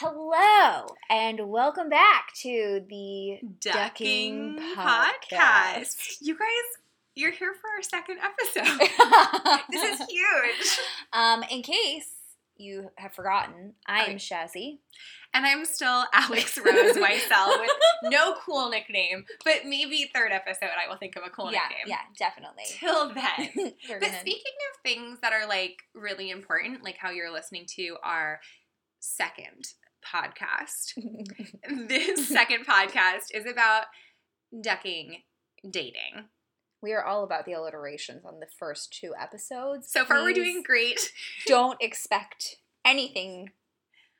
Hello, and welcome back to the Ducking, Ducking podcast. Podcast. You guys, you're here for our second episode. this is huge. um, in case you have forgotten, I am Shazzy. And I'm still Alex Rose Weissel with no cool nickname, but maybe third episode I will think of a cool yeah, nickname. yeah, definitely. Till then. But gonna- speaking of things that are like really important, like how you're listening to our second podcast, this second podcast is about ducking dating. we are all about the alliterations on the first two episodes. So far, we're doing great. Don't expect anything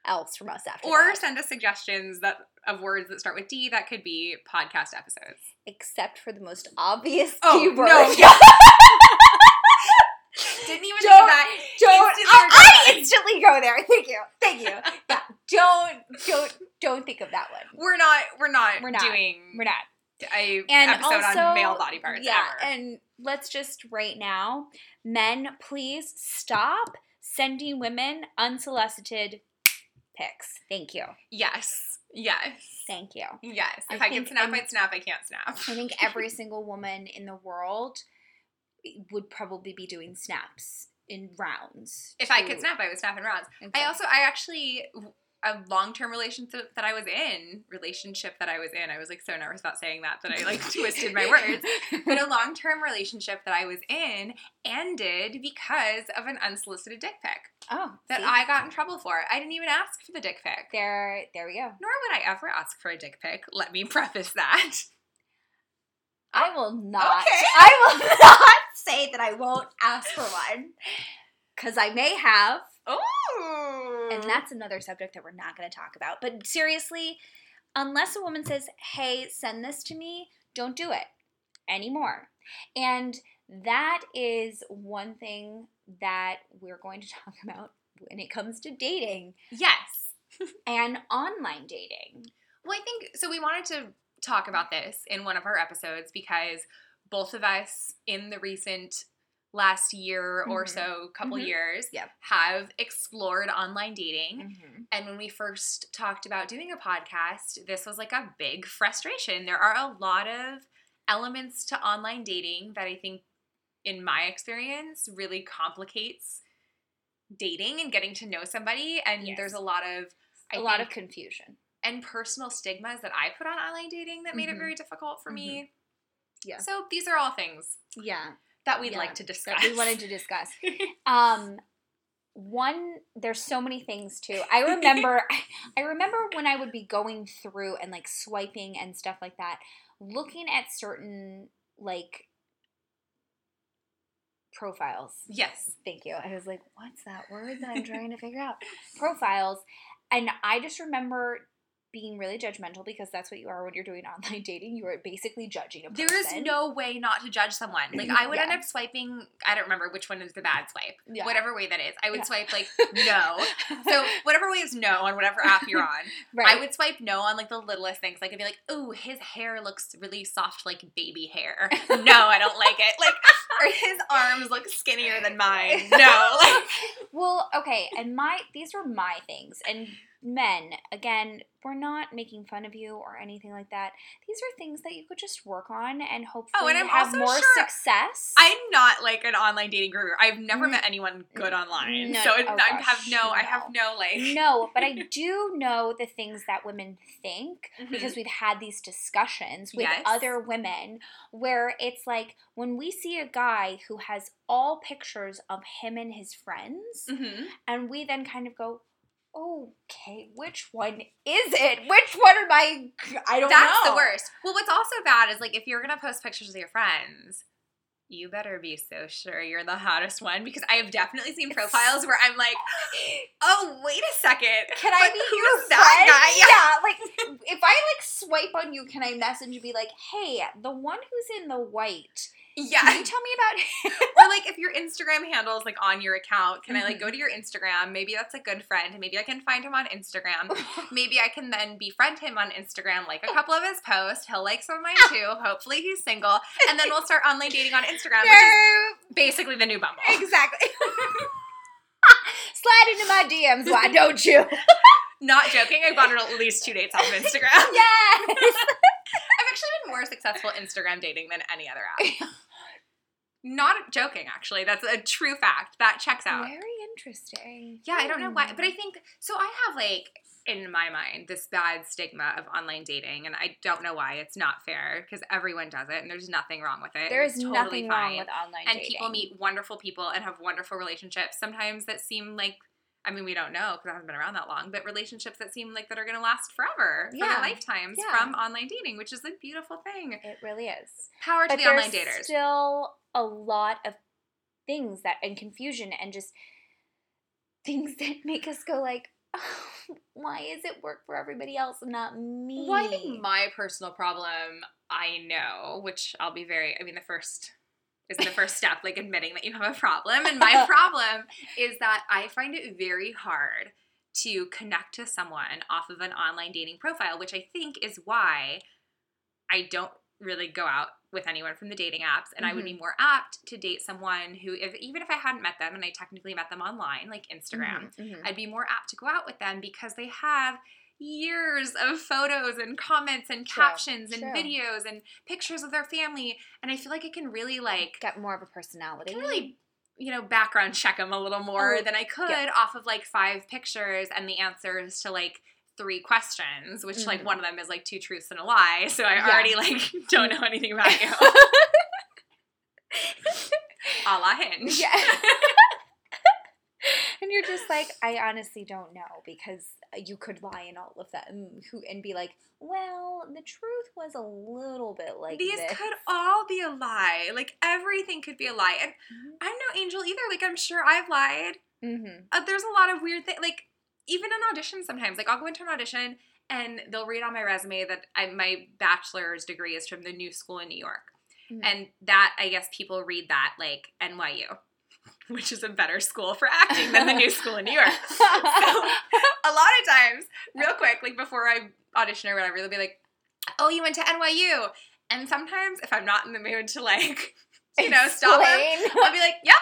else from us after Or that, send us suggestions that of words that start with D that could be podcast episodes. except for the most obvious Oh, keyword. no. Didn't even Don't- of that. don't Instantly I, I instantly go there. Thank you. Thank you. Yeah. Don't don't think of that one. We're not. We're not. We're not. doing We're not. a And episode also, on male body parts. Yeah, ever. and let's just right now, men, please stop sending women unsolicited pics. Thank you. yes. Yes. Thank you. Yes. If I, can snap, I'd snap. I can't snap. I think every single woman in the world would probably be doing snaps in rounds. If I could snap, I would snap in rounds. I also, I actually, a long term relationship that I was in, relationship that I was in, I was like so nervous about saying that that I like twisted my words. But a long term relationship that I was in ended because of an unsolicited dick pic oh, that see? I got in trouble for. I didn't even ask for the dick pic. there. There we go. Nor would I ever ask for a dick pic. Let me preface that. I will not. Okay. I will not say that I won't ask for one, because I may have. Ooh. And mm-hmm. that's another subject that we're not going to talk about. But seriously, unless a woman says, hey, send this to me, don't do it anymore. And that is one thing that we're going to talk about when it comes to dating yes. and online dating. Well, I think so. We wanted to talk about this in one of our episodes because both of us, in the recent last year or Mhm. so, couple Mhm. years, have explored online dating. Mm-hmm. And when we first talked about doing a podcast, this was like a big frustration. There are a lot of elements to online dating that I think, in my experience, really complicates dating and getting to know somebody. And Yes. there's a lot of I A lot of confusion. and personal stigmas that I put on online dating that made it Mhm. very difficult for me. Yeah. So these are all things Yeah. That we'd Yeah, like to that discuss. we wanted to discuss. Um, one there's so many things too. I remember I remember when I would be going through and like swiping and stuff like that, looking at certain like profiles. yes. Thank you. I was like, what's that word that I'm trying to figure out? Profiles. And I just remember being really judgmental because that's what you are when you're doing online dating. You are basically judging a person. There is no way not to judge someone. Like I would Yeah. end up swiping. I don't remember which one is the bad swipe. Yeah. Whatever way that is, I would Yeah. swipe like no. So whatever way is no on whatever app you're on, right. I would swipe no on like the littlest things. Like I'd be like, "Ooh, his hair looks really soft, like baby hair." No, I don't like it. Like, or his arms look skinnier than mine. No, like Well, okay, and my these were my things. And men, again, we're not making fun of you or anything like that. These are things that you could just work on and hopefully Oh, and I'm have more sure- success. I'm not like an online dating guru. I've never Mm. met anyone good online, No- so oh I gosh, have no, I have no like. no, but I do know the things that women think Mhm. because we've had these discussions with Yes. other women where it's like when we see a guy who has all pictures of him and his friends Mhm. and we then kind of go okay which one is it? Which one am i i don't That's know. That's the worst. Well, what's also bad is like if you're gonna post pictures of your friends, you better be so sure you're the hottest one because I have definitely seen profiles where I'm like, oh wait a second, can i be your that guy? yeah. like if i like swipe on you can i message and be like hey the one who's in the white Yeah. can you tell me about him or like if your Instagram handle is like on your account, can I like Mhm. go to your Instagram? Maybe that's a good friend. Maybe I can find him on Instagram. Maybe I can then befriend him on Instagram, like a couple of his posts. He'll like some of mine too. Hopefully he's single. And then we'll start online dating on Instagram, which is basically the new Bumble. exactly slide into my dms why don't you Not joking. I've gone on at least two dates off of Instagram. yes. I've actually been more successful Instagram dating than any other app. Not joking, actually. That's a true fact. That checks out. Very interesting. Yeah, I don't know why, Hmm. but I think so. I have like in my mind this bad stigma of online dating, and I don't know why. It's not fair because everyone does it, and there's nothing wrong with it. There is totally nothing wrong fine. with online and dating. And people meet wonderful people and have wonderful relationships. Sometimes that seem like. I mean, we don't know because I haven't been around that long, but relationships that seem like that are going to last forever for Yeah. their lifetimes Yeah. from online dating, which is a beautiful thing. It really is. Power to the online daters. still a lot of things that and confusion and just things that make us go like, oh, why is it work for everybody else and not me? Well, I think my personal problem, I know, which I'll be very, I mean, the first is the first step, like admitting that you have a problem. And my problem is that I find it very hard to connect to someone off of an online dating profile, which I think is why I don't really go out with anyone from the dating apps and I would be more apt to date someone who if even if I hadn't met them and I technically met them online like Instagram Mhm, mhm. I'd be more apt to go out with them because they have years of photos and comments and True, captions and true. videos and pictures of their family and I feel like I can really like get more of a personality. can really you know background check them a little more Oh, than I could yeah. off of like five pictures and the answers to like three questions which like Mhm. one of them is like two truths and a lie so I Yeah. already like don't know anything about you a la Hinge Yeah. and you're just like, I honestly don't know because you could lie in all of that and, who, and be like, well, the truth was a little bit like These this. could all be a lie. Like everything could be a lie. And Mhm. I'm no angel either. Like I'm sure I've lied. Mhm. Uh, there's a lot of weird things. Like even an audition sometimes. Like I'll go into an audition and they'll read on my resume that I, my bachelor's degree is from the New School in New York. Mhm. And that I guess people read that like NYU, which is a better school for acting than the New School in New York. So a lot of times, real quick, like before I audition or whatever, they'll be like, "Oh, you went to NYU." And sometimes, if I'm not in the mood to like, you know, stop them, I'll be like, "Yep."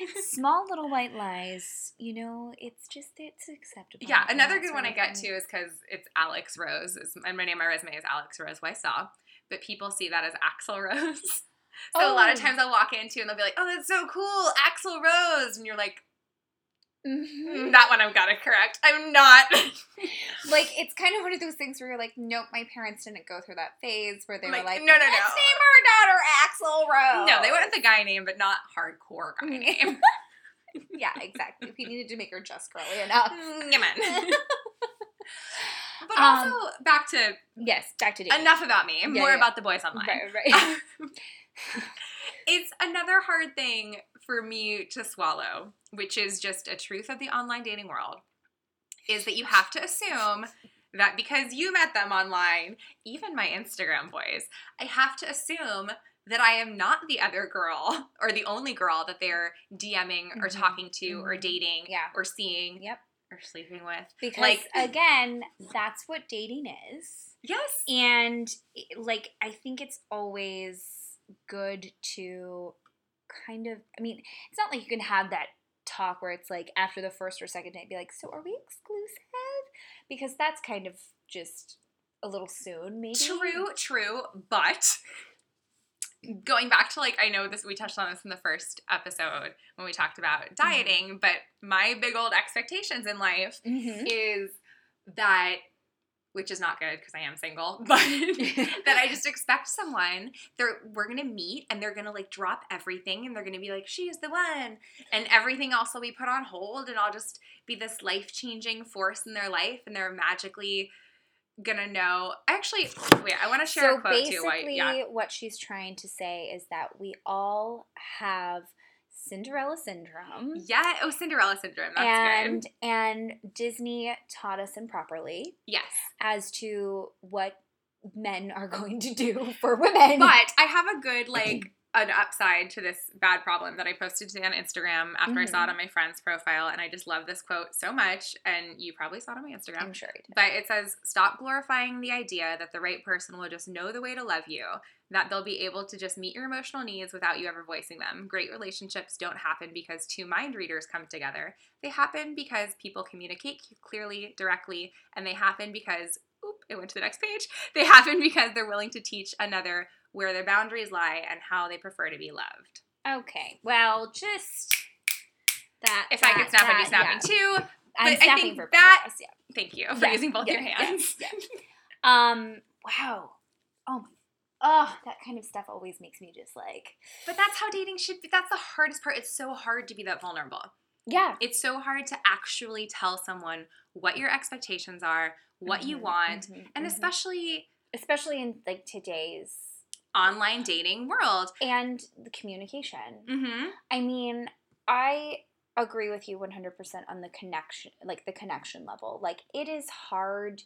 Small little white lies, you know, it's just, it's acceptable. Yeah. Another good one I get fun. to is because it's Alex Rose, is, and my name on my resume is Alex Rose Whysaw, but people see that as Axl Rose. So a lot of Oh. times I'll walk into and they'll be like, "Oh, that's so cool, Axl Rose," and you're like, Mhm. "Mm, "That one I've got it correct. I'm not." Like it's kind of one of those things where you're like, nope, my parents didn't go through that phase where they Like, were like, no, no, let's no. name our daughter Axl Rose. No, they went with the guy name, but not hardcore guy Mm. name. yeah, exactly. We needed to make her just girly enough. Mm, Come on. but Um, also back to yes, back to dating. enough about me, Yeah, more yeah. about the boys online. Right, right. Another hard thing for me to swallow, which is just a truth of the online dating world, is that you have to assume that because you met them online, even my Instagram boys, I have to assume that I am not the other girl or the only girl that they're DMing or Mhm, talking to or mhm. dating Yeah. or seeing Yep. or sleeping with. Because Like- again, that's what dating is. Yes. And like I think it's always good to kind of I mean, it's not like you can have that talk where it's like after the first or second date be like, "So are we exclusive?" Because that's kind of just a little soon, maybe. True, true, but going back to like I know this we touched on this in the first episode when we talked about dieting, but my big old expectations in life Mhm. is that which is not good because I am single, but that I just expect someone they're we're gonna meet and they're gonna like drop everything and they're gonna be like she's the one and everything else will be put on hold and I'll just be this life changing force in their life and they're magically gonna know. Actually, wait, I want to share so a quote basically, too. Why, yeah, what she's trying to say is that we all have Cinderella syndrome. yeah. Oh, Cinderella syndrome. That's and good. and Disney taught us improperly Yes, as to what men are going to do for women. but I have a good like an upside to this bad problem that I posted today on Instagram after I saw it Mhm. on my friend's profile, and I just love this quote so much. And you probably saw it on my Instagram. I'm sure you did. But it says, stop glorifying the idea that the right person will just know the way to love you, that they'll be able to just meet your emotional needs without you ever voicing them. Great relationships don't happen because two mind readers come together. They happen because people communicate clearly, directly, and they happen because, oop, it went to the next page. They happen because they're willing to teach another where their boundaries lie and how they prefer to be loved. Okay. Well, just that. If I could snap, I'd be snapping yeah. too. I'm but I think for that- Yeah. Thank you for Yeah, using both your hands. Um. Wow. Oh my. Oh, that kind of stuff always makes me just like. But that's how dating should be. That's the hardest part. It's so hard to be that vulnerable. Yeah. It's so hard to actually tell someone what your expectations are, what you Mhm, want, mhm, and mhm. especially especially in like today's online dating world. and the communication. Mm-hmm. I mean, I agree with you 100% on the connection, like the connection level. Like, it is hard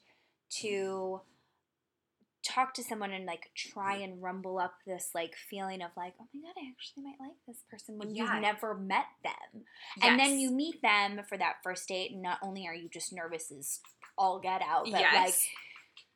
to talk to someone and like try and rumble up this like feeling of like, oh my god, I actually might like this person when Yeah. you've never met them. And then you meet them for that first date, and not only are you just nervous as all get out, but yes. like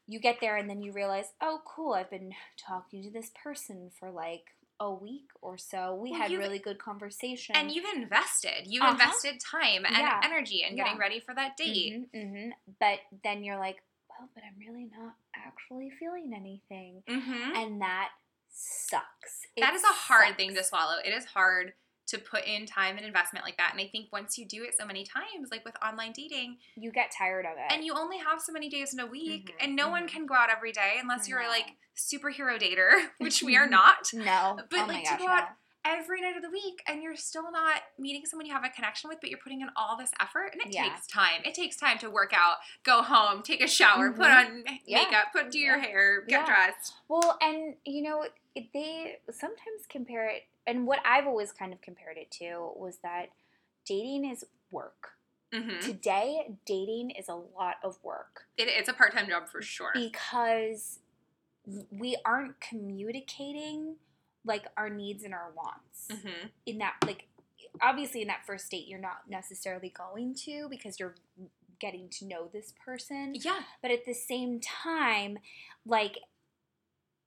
you get there and then you realize, oh, cool, I've been talking to this person for like a week or so. We Well, had really good conversation. and you've invested. You've Uh-huh. invested time and Yeah. energy in getting Yeah. ready for that date. hmm But then you're like, well, but I'm really not actually feeling anything. Mm-hmm. And that sucks. That It is a hard thing to swallow. It is hard to put in time and investment like that. And I think once you do it so many times, like with online dating, You get tired of it. and you only have so many days in a week, Mhm, and no one mhm. can go out every day unless you're like superhero dater, which we are not. no. But oh like my to go out no. every night of the week and you're still not meeting someone you have a connection with, but you're putting in all this effort and it Yeah. takes time. It takes time to work out, go home, take a shower, put Mhm. on Yeah. makeup, put do your hair, get Yeah. dressed. Well, and you know, they sometimes compare it, and what I've always kind of compared it to was that dating is work. hmm Today, dating is a lot of work It, it's a part time job for sure. because we aren't communicating like our needs and our wants hmm in that like obviously in that first date you're not necessarily going to because you're getting to know this person Yeah. but at the same time like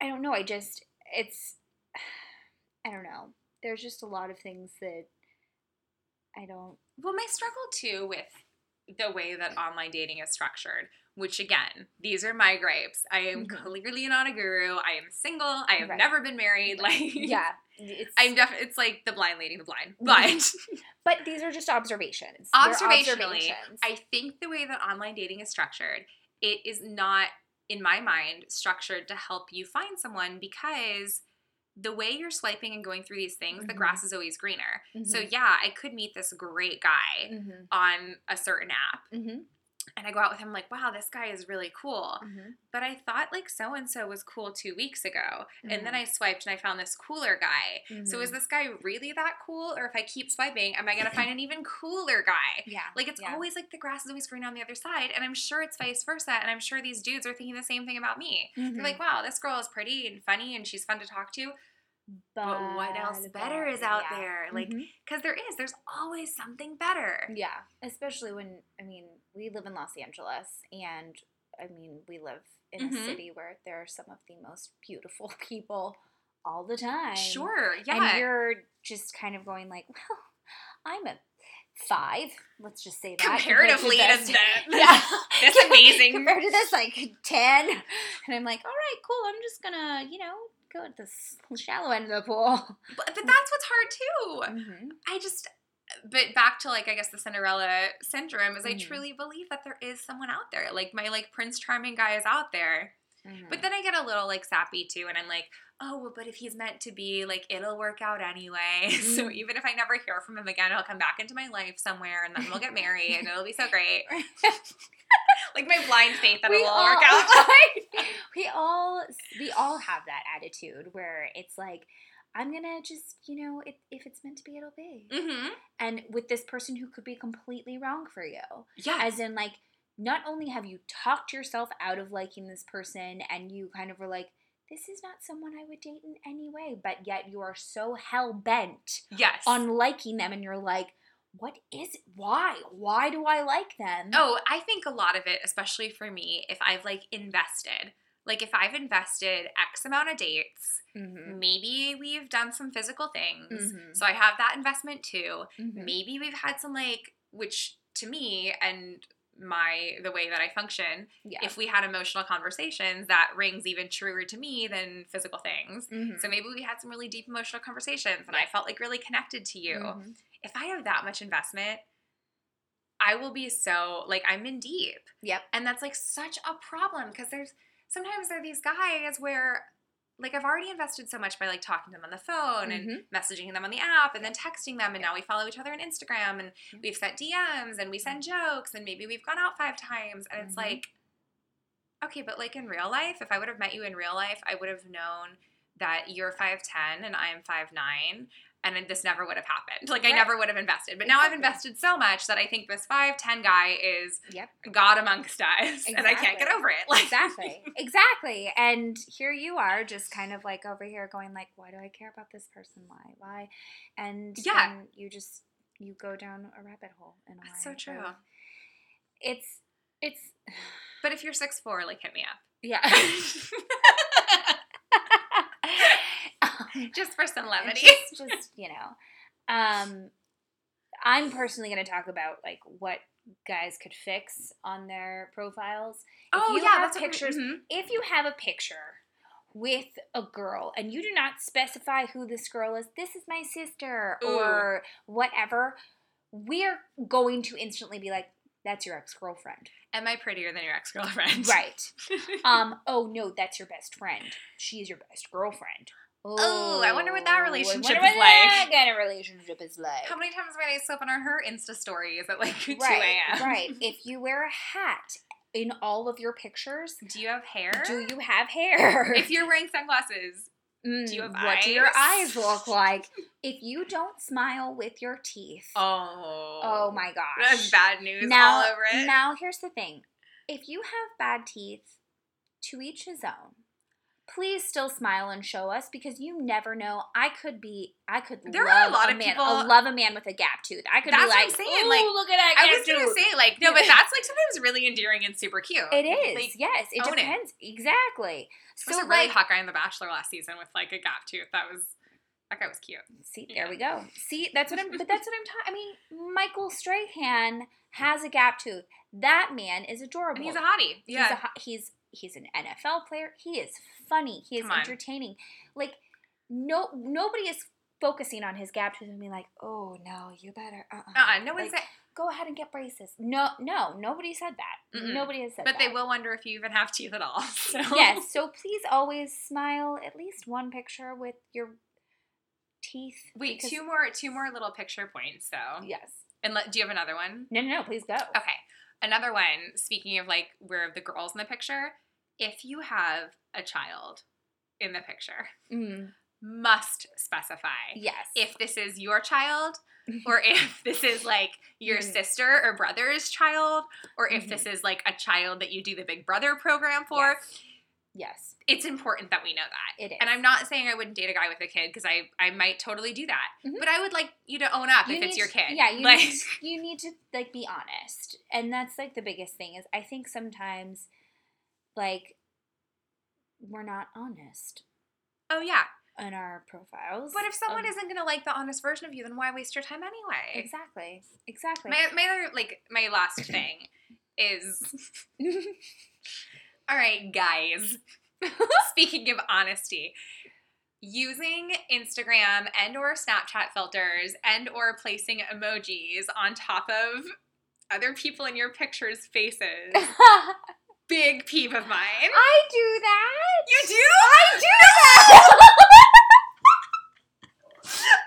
i don't know i just it's i don't know there's just a lot of things that i don't Well, my struggle too with the way that online dating is structured, which again, these are my gripes. I am Mhm. clearly not a guru. I am single. I have Right. never been married. Like, yeah it's I'm definitely. It's like the blind leading the blind. Mhm. But but these are just observations Observationally, observations. I think the way that online dating is structured, it is not, in my mind, structured to help you find someone because the way you're swiping and going through these things, the Mhm. grass is always greener. So Mhm. yeah, I could meet this great guy Mhm. on a certain app, Mhm. And I go out with him like, wow, this guy is really cool. Mhm. But I thought like so and so was cool two weeks ago, and then Mhm. I swiped and I found this cooler guy. So is Mhm. this guy really that cool, or if I keep swiping, am I gonna find an even cooler guy? yeah Like it's yeah. always like the grass is always green on the other side, and I'm sure it's vice versa, and I'm sure these dudes are thinking the same thing about me. They're like, wow, this girl is pretty and funny, and she's fun to talk to. But what else better is out yeah. there? Like, because there is, there's always something better. Yeah, especially when I mean we live in Los Angeles, and I mean we live in Mhm. a city where there are some of the most beautiful people all the time. Sure, yeah. and you're just kind of going like, well, I'm a five. Let's just say that compared Comparatively to this. the- yeah, this amazing- compared to this like ten, and I'm like, all right, cool. I'm just gonna you know go at the shallow end of the pool. but, but that's what's hard too. Mm-hmm. I just, but back to like I guess the Cinderella syndrome is I Mhm. truly believe that there is someone out there. Like my like Prince Charming guy is out there. Mm-hmm. But then I get a little like sappy too, and I'm like, oh, well, but if he's meant to be, like, it'll work out anyway. so Mm. even if I never hear from him again, he'll come back into my life somewhere, and then we'll get married, and it'll be so great. like my blind faith that We it'll all- work out. we all we all have that attitude where it's like i'm gonna just you know if, if it's meant to be it'll be mm-hmm. and with this person who could be completely wrong for you Yeah. as in like not only have you talked yourself out of liking this person and you kind of were like this is not someone I would date in any way, but yet you are so hell bent Yes. on liking them and you're like, what is it? Why? Why do I like them? Oh, I think a lot of it, especially for me, if I've like invested, like if I've invested X amount of dates, Mhm. maybe we've done some physical things. Mhm. So I have that investment too. Mhm. Maybe we've had some like, which to me and my the way that I function, Yeah. if we had emotional conversations, that rings even truer to me than physical things. Mhm. So maybe we had some really deep emotional conversations and I felt like really connected to you. Mhm. If I have that much investment, I will be so like I'm in deep. Yep. And that's like such a problem because there's sometimes there are these guys where like I've already invested so much by like talking to them on the phone and Mhm. messaging them on the app and then texting them and now we follow each other on Instagram and Yeah. we've sent DMs and we send jokes and maybe we've gone out five times and it's Mhm. like okay, but like in real life, if I would have met you in real life, I would have known that you're 5'10 and I'm 5'9 and then this never would have happened. Like I never would have invested. But now I've invested so much that I think this 5'10 guy is Yep. God amongst us and I can't get over it. Like exactly exactly and here you are just kind of like over here going like why do i care about this person why why and Yeah. you just you go down a rabbit hole in a That's so true. of- it's it's But if you're 6'4, like hit me up. yeah Just for some levity. just, just you know um i'm personally going to talk about like what guys could fix on their profiles if oh you yeah, have that's pictures mhm. if you have a picture with a girl and you do not specify who this girl is, this is my sister Ooh. or whatever, we're going to instantly be like, that's your ex girlfriend. Am I prettier than your ex girlfriend? Right. Um, oh no, that's your best friend. She's your best girlfriend. Oh, I wonder what that relationship what is like. That kind of relationship is like. How many times have I slept on her Insta stories at like 2 right, a.m.? right. If you wear a hat in all of your pictures, Do you have hair? do you have hair? If you're wearing sunglasses, Mm, Do you have what do your eyes? eyes look like? If you don't smile with your teeth, oh, oh my gosh, that's bad news now, all over it. Now here's the thing: if you have bad teeth, to each his own. Please still smile and show us because you never know. I could be, I could There love are a lot of man, people- I love a man with a gap tooth. I could That's be what like, I'm saying, like, look at that I was gonna say like no, but that's like sometimes really endearing and super cute. It is, Like, yes. It own it. depends exactly. There So was a really like, hot guy in The Bachelor last season with like a gap tooth. That was that guy was cute. See, Yeah. there we go. See, that's what I'm. But that's what I'm talking. I mean, Michael Strahan has a gap tooth. That man is adorable. And he's a hottie. He's Yeah. a ho- he's he's an NFL player. He is funny. He is entertaining. Like no nobody is focusing on his gap tooth and being like, oh no, you better. Uh-uh. uh-uh, no one Like, said Go ahead and get braces. No, no, nobody said that. Mm-mm. Nobody has said but that. But they will wonder if you even have teeth at all. So yes. So please always smile. At least one picture with your teeth. Wait, two more two more little picture points though. Yes. And let, do you have another one? No, no, no. Please go. Okay. Another one, speaking of like where the girls in the picture, if you have a child in the picture, Mm, must specify yes. if this is your child or if this is like your Mm. sister or brother's child or if Mhm. this is like a child that you do the big brother program for. Yes. Yes. It's important that we know that. It is. And I'm not saying I wouldn't date a guy with a kid because I, I might totally do that. Mhm. But I would like you to own up You if it's your kid. Yeah, you like, need you need to like be honest, and that's like the biggest thing is I think sometimes like we're not honest oh yeah. in our profiles. But if someone Um, isn't gonna like the honest version of you, then why waste your time anyway? exactly, exactly. My my other like my last thing is all right, guys. Speaking of honesty, using Instagram and or Snapchat filters and or placing emojis on top of other people in your pictures' faces. Big peeve of mine. I do that. You do? I do that.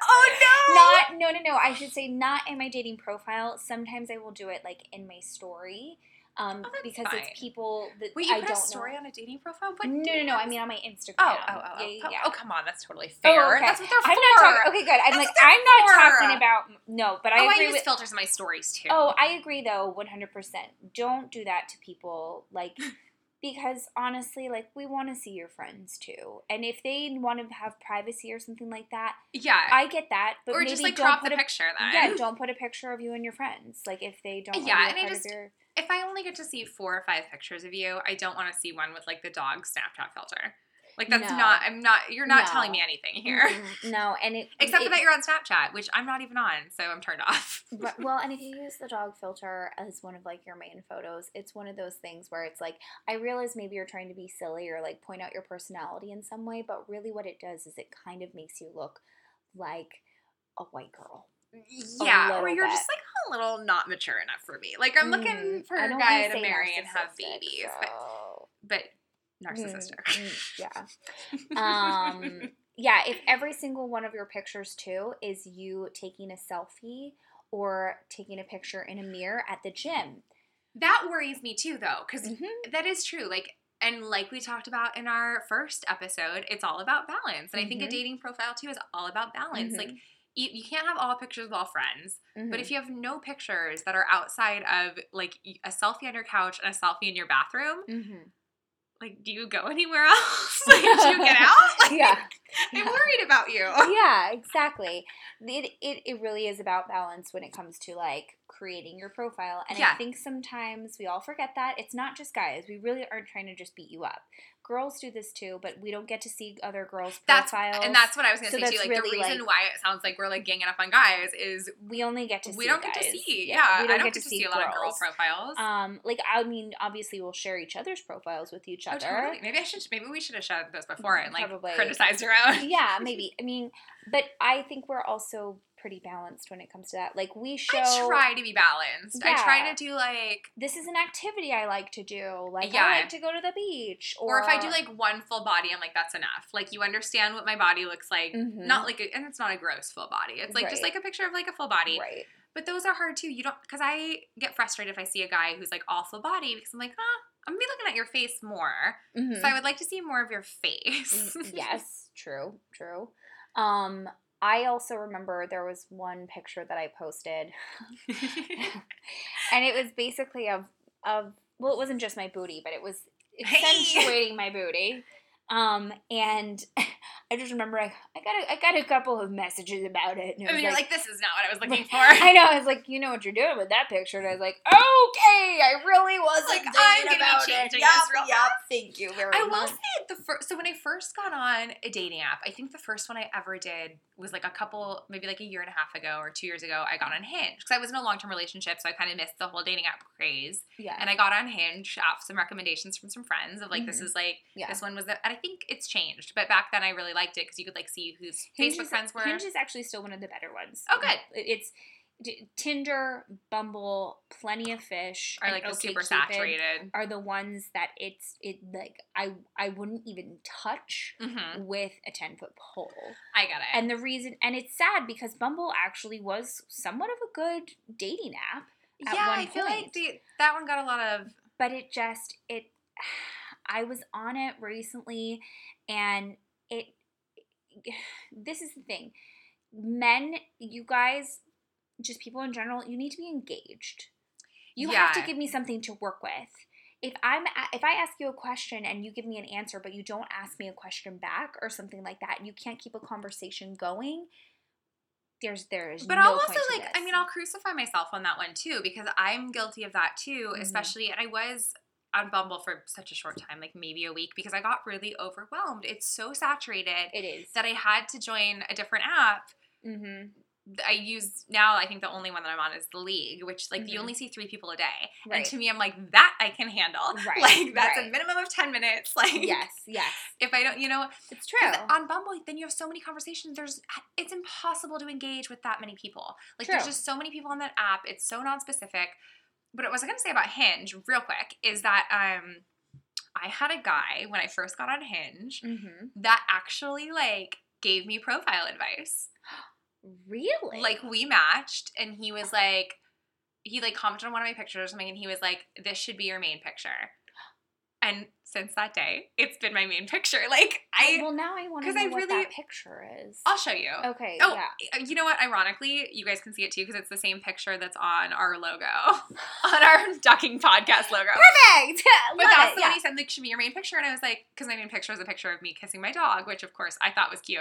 Oh no! not no no no. I should say not in my dating profile. Sometimes I will do it like in my story, um, Oh, because fine. it's people that Wait, you I put don't a story know. on a dating profile? What No, no, no. I mean on my Instagram. Oh, oh, oh, yeah, oh, yeah, oh, oh, come on, that's totally Oh, fair. okay. That's what they're I'm for. not talking. Okay, good. I'm That's like I'm not for. talking about no, but I oh, I agree use with. filters in my stories too. Oh, I agree though, 100. percent Don't do that to people, like because honestly, like we want to see your friends too, and if they want to have privacy or something like that, Yeah. I get that. But or maybe just like put the a, picture then. Yeah, don't put a picture of you and your friends. Like if they don't. Yeah, want and to I be a part just- your, if I only get to see four or five pictures of you, I don't want to see one with like the dog Snapchat filter. Like that's No. not. I'm not. You're not No. telling me anything here. No, and it Except it, for that you're on Snapchat, which I'm not even on, so I'm turned off. But, well, and if you use the dog filter as one of like your main photos, it's one of those things where it's like I realize maybe you're trying to be silly or like point out your personality in some way, but really what it does is it kind of makes you look like a white girl. yeah, or you're bit. just like a little not mature enough for me. Like I'm looking Mm, for a guy wanna marry and have babies, but so- but Mm, narcissistic. mm, yeah. Um, yeah, if every single one of your pictures too is you taking a selfie or taking a picture in a mirror at the gym. that worries me too, though, because Mhm. that is true. Like, and like we talked about in our first episode, it's all about balance. And I think a Mhm. dating profile too is all about balance. Like, Mhm. you, can't have all pictures of all friends, but Mhm. if you have no pictures that are outside of like a selfie on your couch and a selfie in your bathroom, Mhm. Like, do you go anywhere else? like, do you get out? Like, yeah. I'm Yeah. worried about you. yeah, exactly. It, it it really is about balance when it comes to like creating your profile. And I think sometimes we all forget that. It's not just guys. We really aren't trying to just beat you up. Girls do this too, but we don't get to see other girls' That's profiles. and that's what I was gonna So say too. that's Like the reason like- why it sounds like we're like ganging up on guys is we only get to see we don't get to see. Yeah, we don't I don't get, to see, a lot of girl profiles. Um, like I mean, obviously we'll share each other's profiles with each Oh, other. totally. Maybe I should. Maybe we should have shared those before and like Probably. criticized your own. yeah, maybe. I mean, but I think we're also pretty balanced when it comes to that. Like we show I try to be balanced. I try to do like, this is an activity I like to do. Like Yeah. I like to go to the beach, or, or, if I do like one full body, I'm like, that's enough. Like you understand what my body looks like. Mhm. Not like, a, and it's not a gross full body. It's like just like a picture of like a full body. right, But those are hard too. You don't because I get frustrated if I see a guy who's like all full body because I'm like, huh, I'm gonna be looking at your face more. Mhm. So I would like to see more of your face. Yes, true, true. Um, I also remember there was one picture that I posted, and it was basically of of well, it wasn't just my booty, but it was Hey! accentuating my booty. Um, and I just remember I, I got a, I got a couple of messages about it. And it I was mean, you're like, this is not what I was looking for. I know. I was like, you know what you're doing with that picture, and I was like, okay, I really wasn't Like, I'm gonna be it. changing Yup, this real yup, Thank you very I much. I will say the first. So when I first got on a dating app, I think the first one I ever did was like a couple, maybe like a year and a half ago or two years ago. I got on Hinge because I was in a long term relationship, so I kind of missed the whole dating app craze. yeah. And I got on Hinge off some recommendations from some friends of like, this Mhm. is like yeah. this one was, the, and I think it's changed, but back then I really liked it because you could like see whose Hinge Facebook is- friends were. Hinge is actually still one of the better ones. Oh, good. It's D- Tinder, Bumble, Plenty of Fish, are like the super saturated. Are the ones that it's it like I I wouldn't even touch hmm with a ten foot pole. I got it. And the reason, and it's sad because Bumble actually was somewhat of a good dating app, yeah, I feel like the, that one got a lot of. but it just it. I was on it recently, and it. This is the thing, men, you guys, just people in general, you need to be engaged. You have to give me something to work with. If I'm if I ask you a question and you give me an answer, but you don't ask me a question back or something like that, and you can't keep a conversation going. There's there is But no I'll also like I mean I'll crucify myself on that one too because I'm guilty of that too, Mhm. especially and I was on Bumble for such a short time, like maybe a week, because I got really overwhelmed. It's so saturated it is. that I had to join a different app. mm-hmm. I use now I think the only one that I'm on is the league, which like Mhm. you only see three people a day. Right. And to me I'm like, that I can handle. Right, Like that's a minimum of ten minutes. Like yes, yes, if I don't you know it's true. on Bumble, then you have so many conversations. There's it's impossible to engage with that many people. Like there's just so many people on that app. It's so non-specific. But what I was I gonna say about Hinge, real quick, is that um I had a guy when I first got on Hinge Mm-hmm. that actually like gave me profile advice. Really? Like we matched and he was like he like commented on one of my pictures or something and he was like, This should be your main picture. And since that day, it's been my main picture. Like I well, now I want to know I what really- that picture is. I'll show you. okay. Oh, yeah. Uh, you know what? Ironically, you guys can see it too because it's the same picture that's on our logo, on our ducking podcast logo. Perfect. But Love that's it, the yeah. one he said, like, should be your main picture. And I was like, because my main picture is a picture of me kissing my dog, which of course I thought was cute.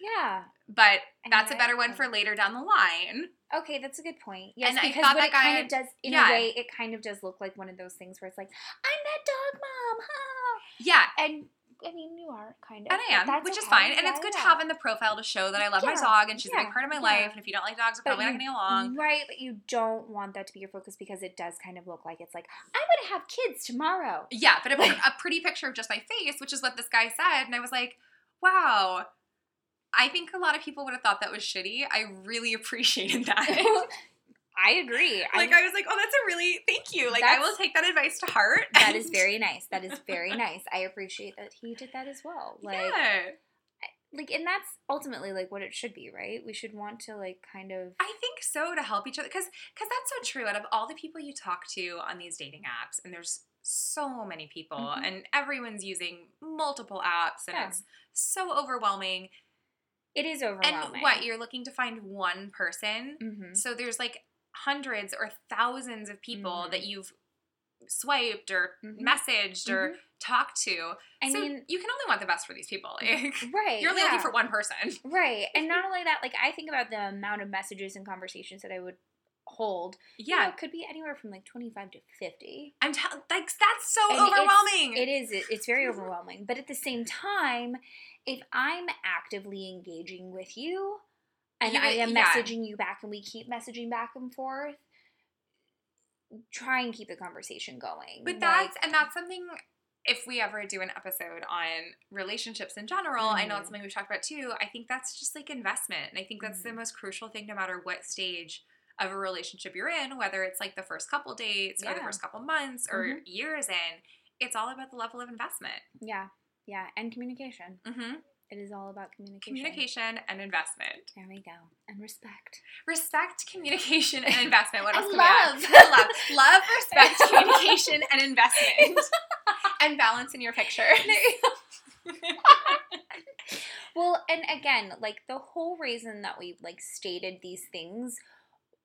Yeah. But that's a better one for later down the line. Okay, that's a good point. Yes, And I because thought what that it kind of does, in yeah. a way, it kind of does look like one of those things where it's like, I'm that dog mom, ha. Yeah, And I mean, you are kind of. and I am, which is fine. And Yeah, it's good to have in the profile to show that I love my dog and she's a big part of my yeah. life. And if you don't like dogs, we're probably not you- getting along. Right, but you don't want that to be your focus because it does kind of look like it's like, I'm going to have kids tomorrow. Yeah, but a, a pretty picture of just my face, which is what this guy said. And I was like, wow. I think a lot of people would have thought that was shitty. I really appreciated that. I agree. like, I was like, oh, that's a really, thank you. Like, I will take that advice to heart. that is very nice. That is very nice. I appreciate that he did that as well. Like, yeah. like, and that's ultimately like what it should be, right? We should want to like kind of. I think so to help each other because because that's so true. Out of all the people you talk to on these dating apps, and there's so many people, Mhm. and everyone's using multiple apps, and Yeah. it's so overwhelming. It is And overwhelming. what you're looking to find one person, Mm-hmm. so there's like hundreds or thousands of people Mhm. that you've swiped or Mhm. messaged or talked to. I so mean, you can only want the best for these people. Like, right? you're only yeah. looking for one person. right, and not only that, like I think about the amount of messages and conversations that I would hold. you know, Yeah, it could be anywhere from like twenty five to fifty. I'm t- like that's so And overwhelming. It is. It, it's very overwhelming. But at the same time, if I'm actively engaging with you, and You I am yeah. messaging you back, and we keep messaging back and forth, try and keep the conversation going. But Like, that's and that's something if we ever do an episode on relationships in general, I know it's something we've talked about too. I think that's just like investment. And I think that's the Mhm. most crucial thing no matter what stage of a relationship you're in, whether it's like the first couple dates or the first couple months or Mhm. years in, it's all about the level of investment. yeah, yeah, and communication. hmm It is all about communication. Communication and investment. There we go, and respect. Respect, communication, and investment. What And else can we add? love. love. Love, respect, communication, and investment. and balance in your picture. Well, and again, like the whole reason that we like stated these things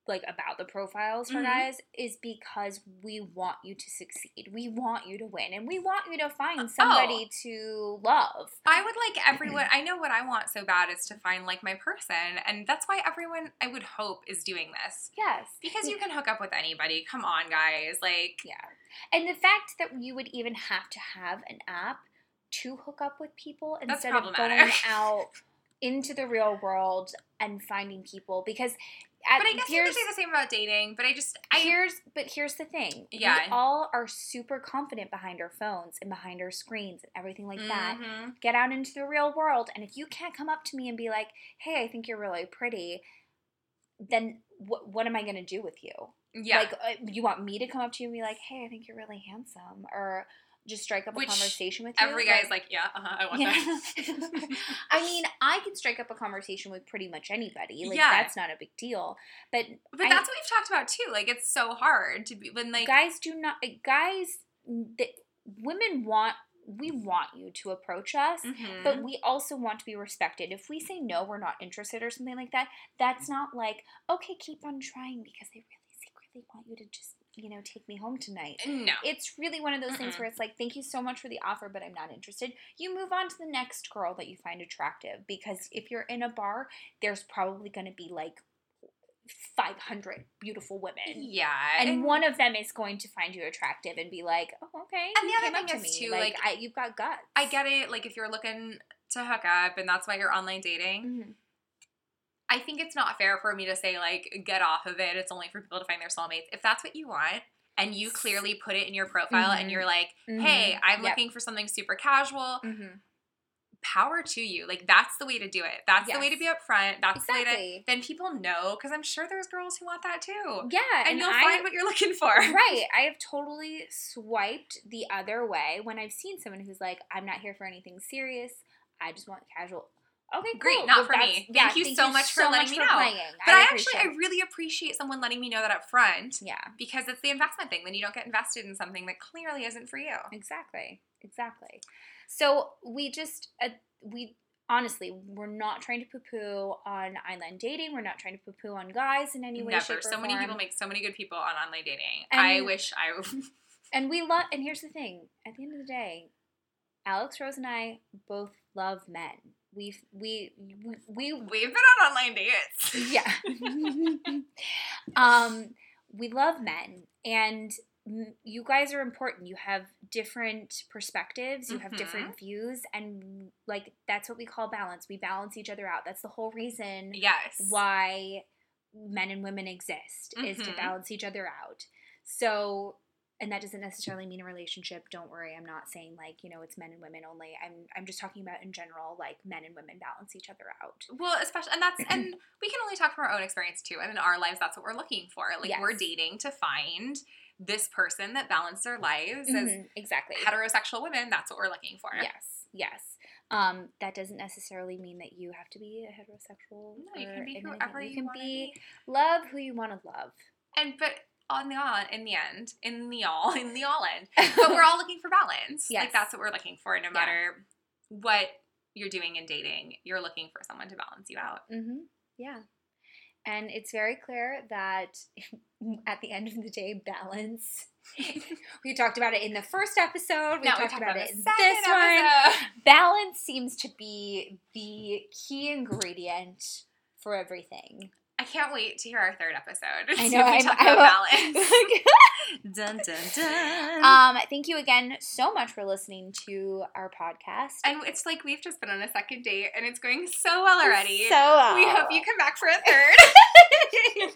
like about the profiles for Mhm. guys is because we want you to succeed. We want you to win and we want you to Oh. find somebody to love. I would like everyone. I know what I want so bad is to find like my person, and that's why everyone I would hope is doing this Yes. because you can hook up with anybody. Come on, guys! Like, Yeah. And the fact that you would even have to have an app to hook up with people instead of going out into the real world and finding people because at, but I guess you could say the same about dating. But I just, I here's but here's the thing. Yeah. We all are super confident behind our phones and behind our screens and everything like that. Mhm. Get out into the real world and if you can't come up to me and be like, "Hey, I think you're really pretty," then what what am I going to do with you? Yeah, Like uh, you want me to come up to you and be like, "Hey, I think you're really handsome," or just strike up Which a conversation with you. every guy's like, yeah, uh-huh, I want Yeah. that. I mean, I can strike up a conversation with pretty much anybody. Like Yeah. that's not a big deal. But But I- that's what we've talked about too. Like, it's so hard to be when like, guys do not guys the, women want we want you to approach us Mhm. but we also want to be respected if we say no we're not interested or something like that that's not like okay keep on trying because they really secretly want you to just you know take me home tonight no, it's really one of those things Mm-mm. where it's like thank you so much for the offer but i'm not interested you move on to the next girl that you find attractive because if you're in a bar there's probably going to be like 500 beautiful women yeah, and one of them is going to find you attractive and be like, "Oh, okay." And the other thing to is, me. too, like, like I, you've got guts. I get it. Like, if you're looking to hook up and that's why you're online dating, Mhm. I think it's not fair for me to say like get off of it. It's only for people to find their soulmates. If that's what you want and you clearly put it in your profile and Mhm. you're like, "Hey, Mhm. I'm Yep. looking for something super casual." Mhm. Power to you. Like that's the way to do it. That's the way to be upfront. That's the way Exactly. to then people know cuz I'm sure there's girls who want that too. Yeah, And, and, you'll I, find what you're looking for. right. I have totally swiped the other way when I've seen someone who's like, "I'm not here for anything serious. I just want casual." Okay, Great, cool. not Well, for me. Thank you so much for letting me know. playing. But I, appreciate actually, I really appreciate someone letting me know that up front yeah, because it's the investment thing. Then you don't get invested in something that clearly isn't for you. exactly, exactly. So we just uh, we honestly we're not trying to poo poo on online dating. We're not trying to poo poo on guys in any way, Never. shape, or So many people make so many good people on online dating. And- I wish I. And we love. And here's the thing: at the end of the day, Alex Rose and I both love men. We we we, we We've been on online dates. yeah. um, we love men, and you guys are important. You have different perspectives. You have Mhm. different views, and like that's what we call balance. We balance each other out. That's the whole reason Yes. why men and women exist is to Mhm. balance each other out. So and that doesn't necessarily mean a relationship. Don't worry. I'm not saying like, you know, it's men and women only. I'm I'm just talking about in general like men and women balance each other out. Well, especially, and that's, and we can only talk from our own experience too. And in our lives, that's what we're looking for. Like, we're dating to find this person that balance their lives as Mhm, exactly. heterosexual women. That's what we're looking for. Yes. Yes. Um, that doesn't necessarily mean that you have to be a heterosexual. No, you can be whoever you you can be, be. love who you want to love. And, but on the all, in the end, in the all, in the all end, but we're all looking for balance. Yes. Like, that's what we're looking for. No Yeah. matter what you're doing in dating, you're looking for someone to balance you out. Mm-hmm. Yeah. And it's very clear that at the end of the day, balance. we talked about it in the first episode. We Now talked about, it in this one. Balance seems to be the key ingredient for everything. I can't wait to hear our third episode. I know. I'm, talk I about will- balance. dun dun dun. um, thank you again so much for listening to our podcast. and it's like we've just been on a second date, and it's going so well already. So well. we hope you come back for a third.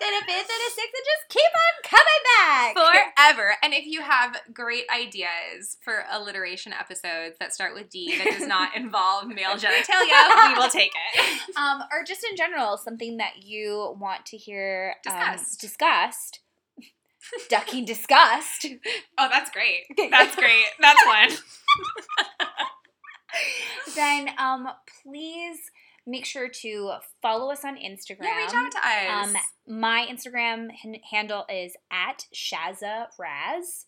And a fourth and a fifth and a sixth and just keep on coming back. Forever. And if you have great ideas for alliteration episodes that start with D that does not involve male genitalia, we will take it. um, or just in general, something that you want to hear um, Discussed. discussed. Ducking disgust. Oh, that's great. That's great. That's one. then um, please make sure to follow us on Instagram. Yeah, reach out to us. Um, my Instagram h- handle is at Shazza Razz.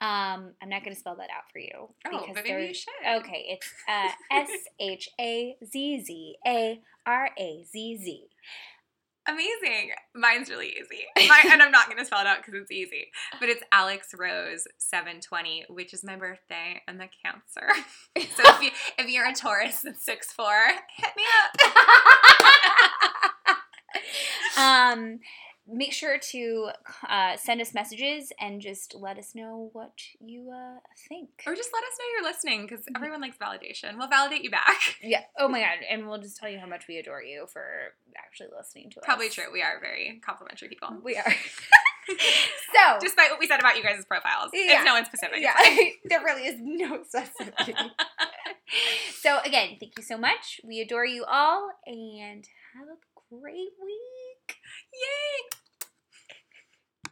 Um, I'm not going to spell that out for you. oh, but maybe you should. Okay, it's uh, S H A Z Z A R A Z Z. Amazing. Mine's really easy. Mine, and I'm not going to spell it out because it's easy. But it's Alex Rose 720, which is my birthday. I'm a Cancer. So if, you, if you're a Taurus and 6'4, hit me up. um, make sure to uh, send us messages and just let us know what you uh, think. Or just let us know you're listening because everyone likes validation. We'll validate you back. Yeah. Oh my god. And we'll just tell you how much we adore you for actually listening to us. Probably true. We are very complimentary people. We are. So. Despite what we said about you guys' profiles. Yeah. It's no one specific. yeah, there really is no specificity. so again, thank you so much. We adore you all, and have a great week. Yay!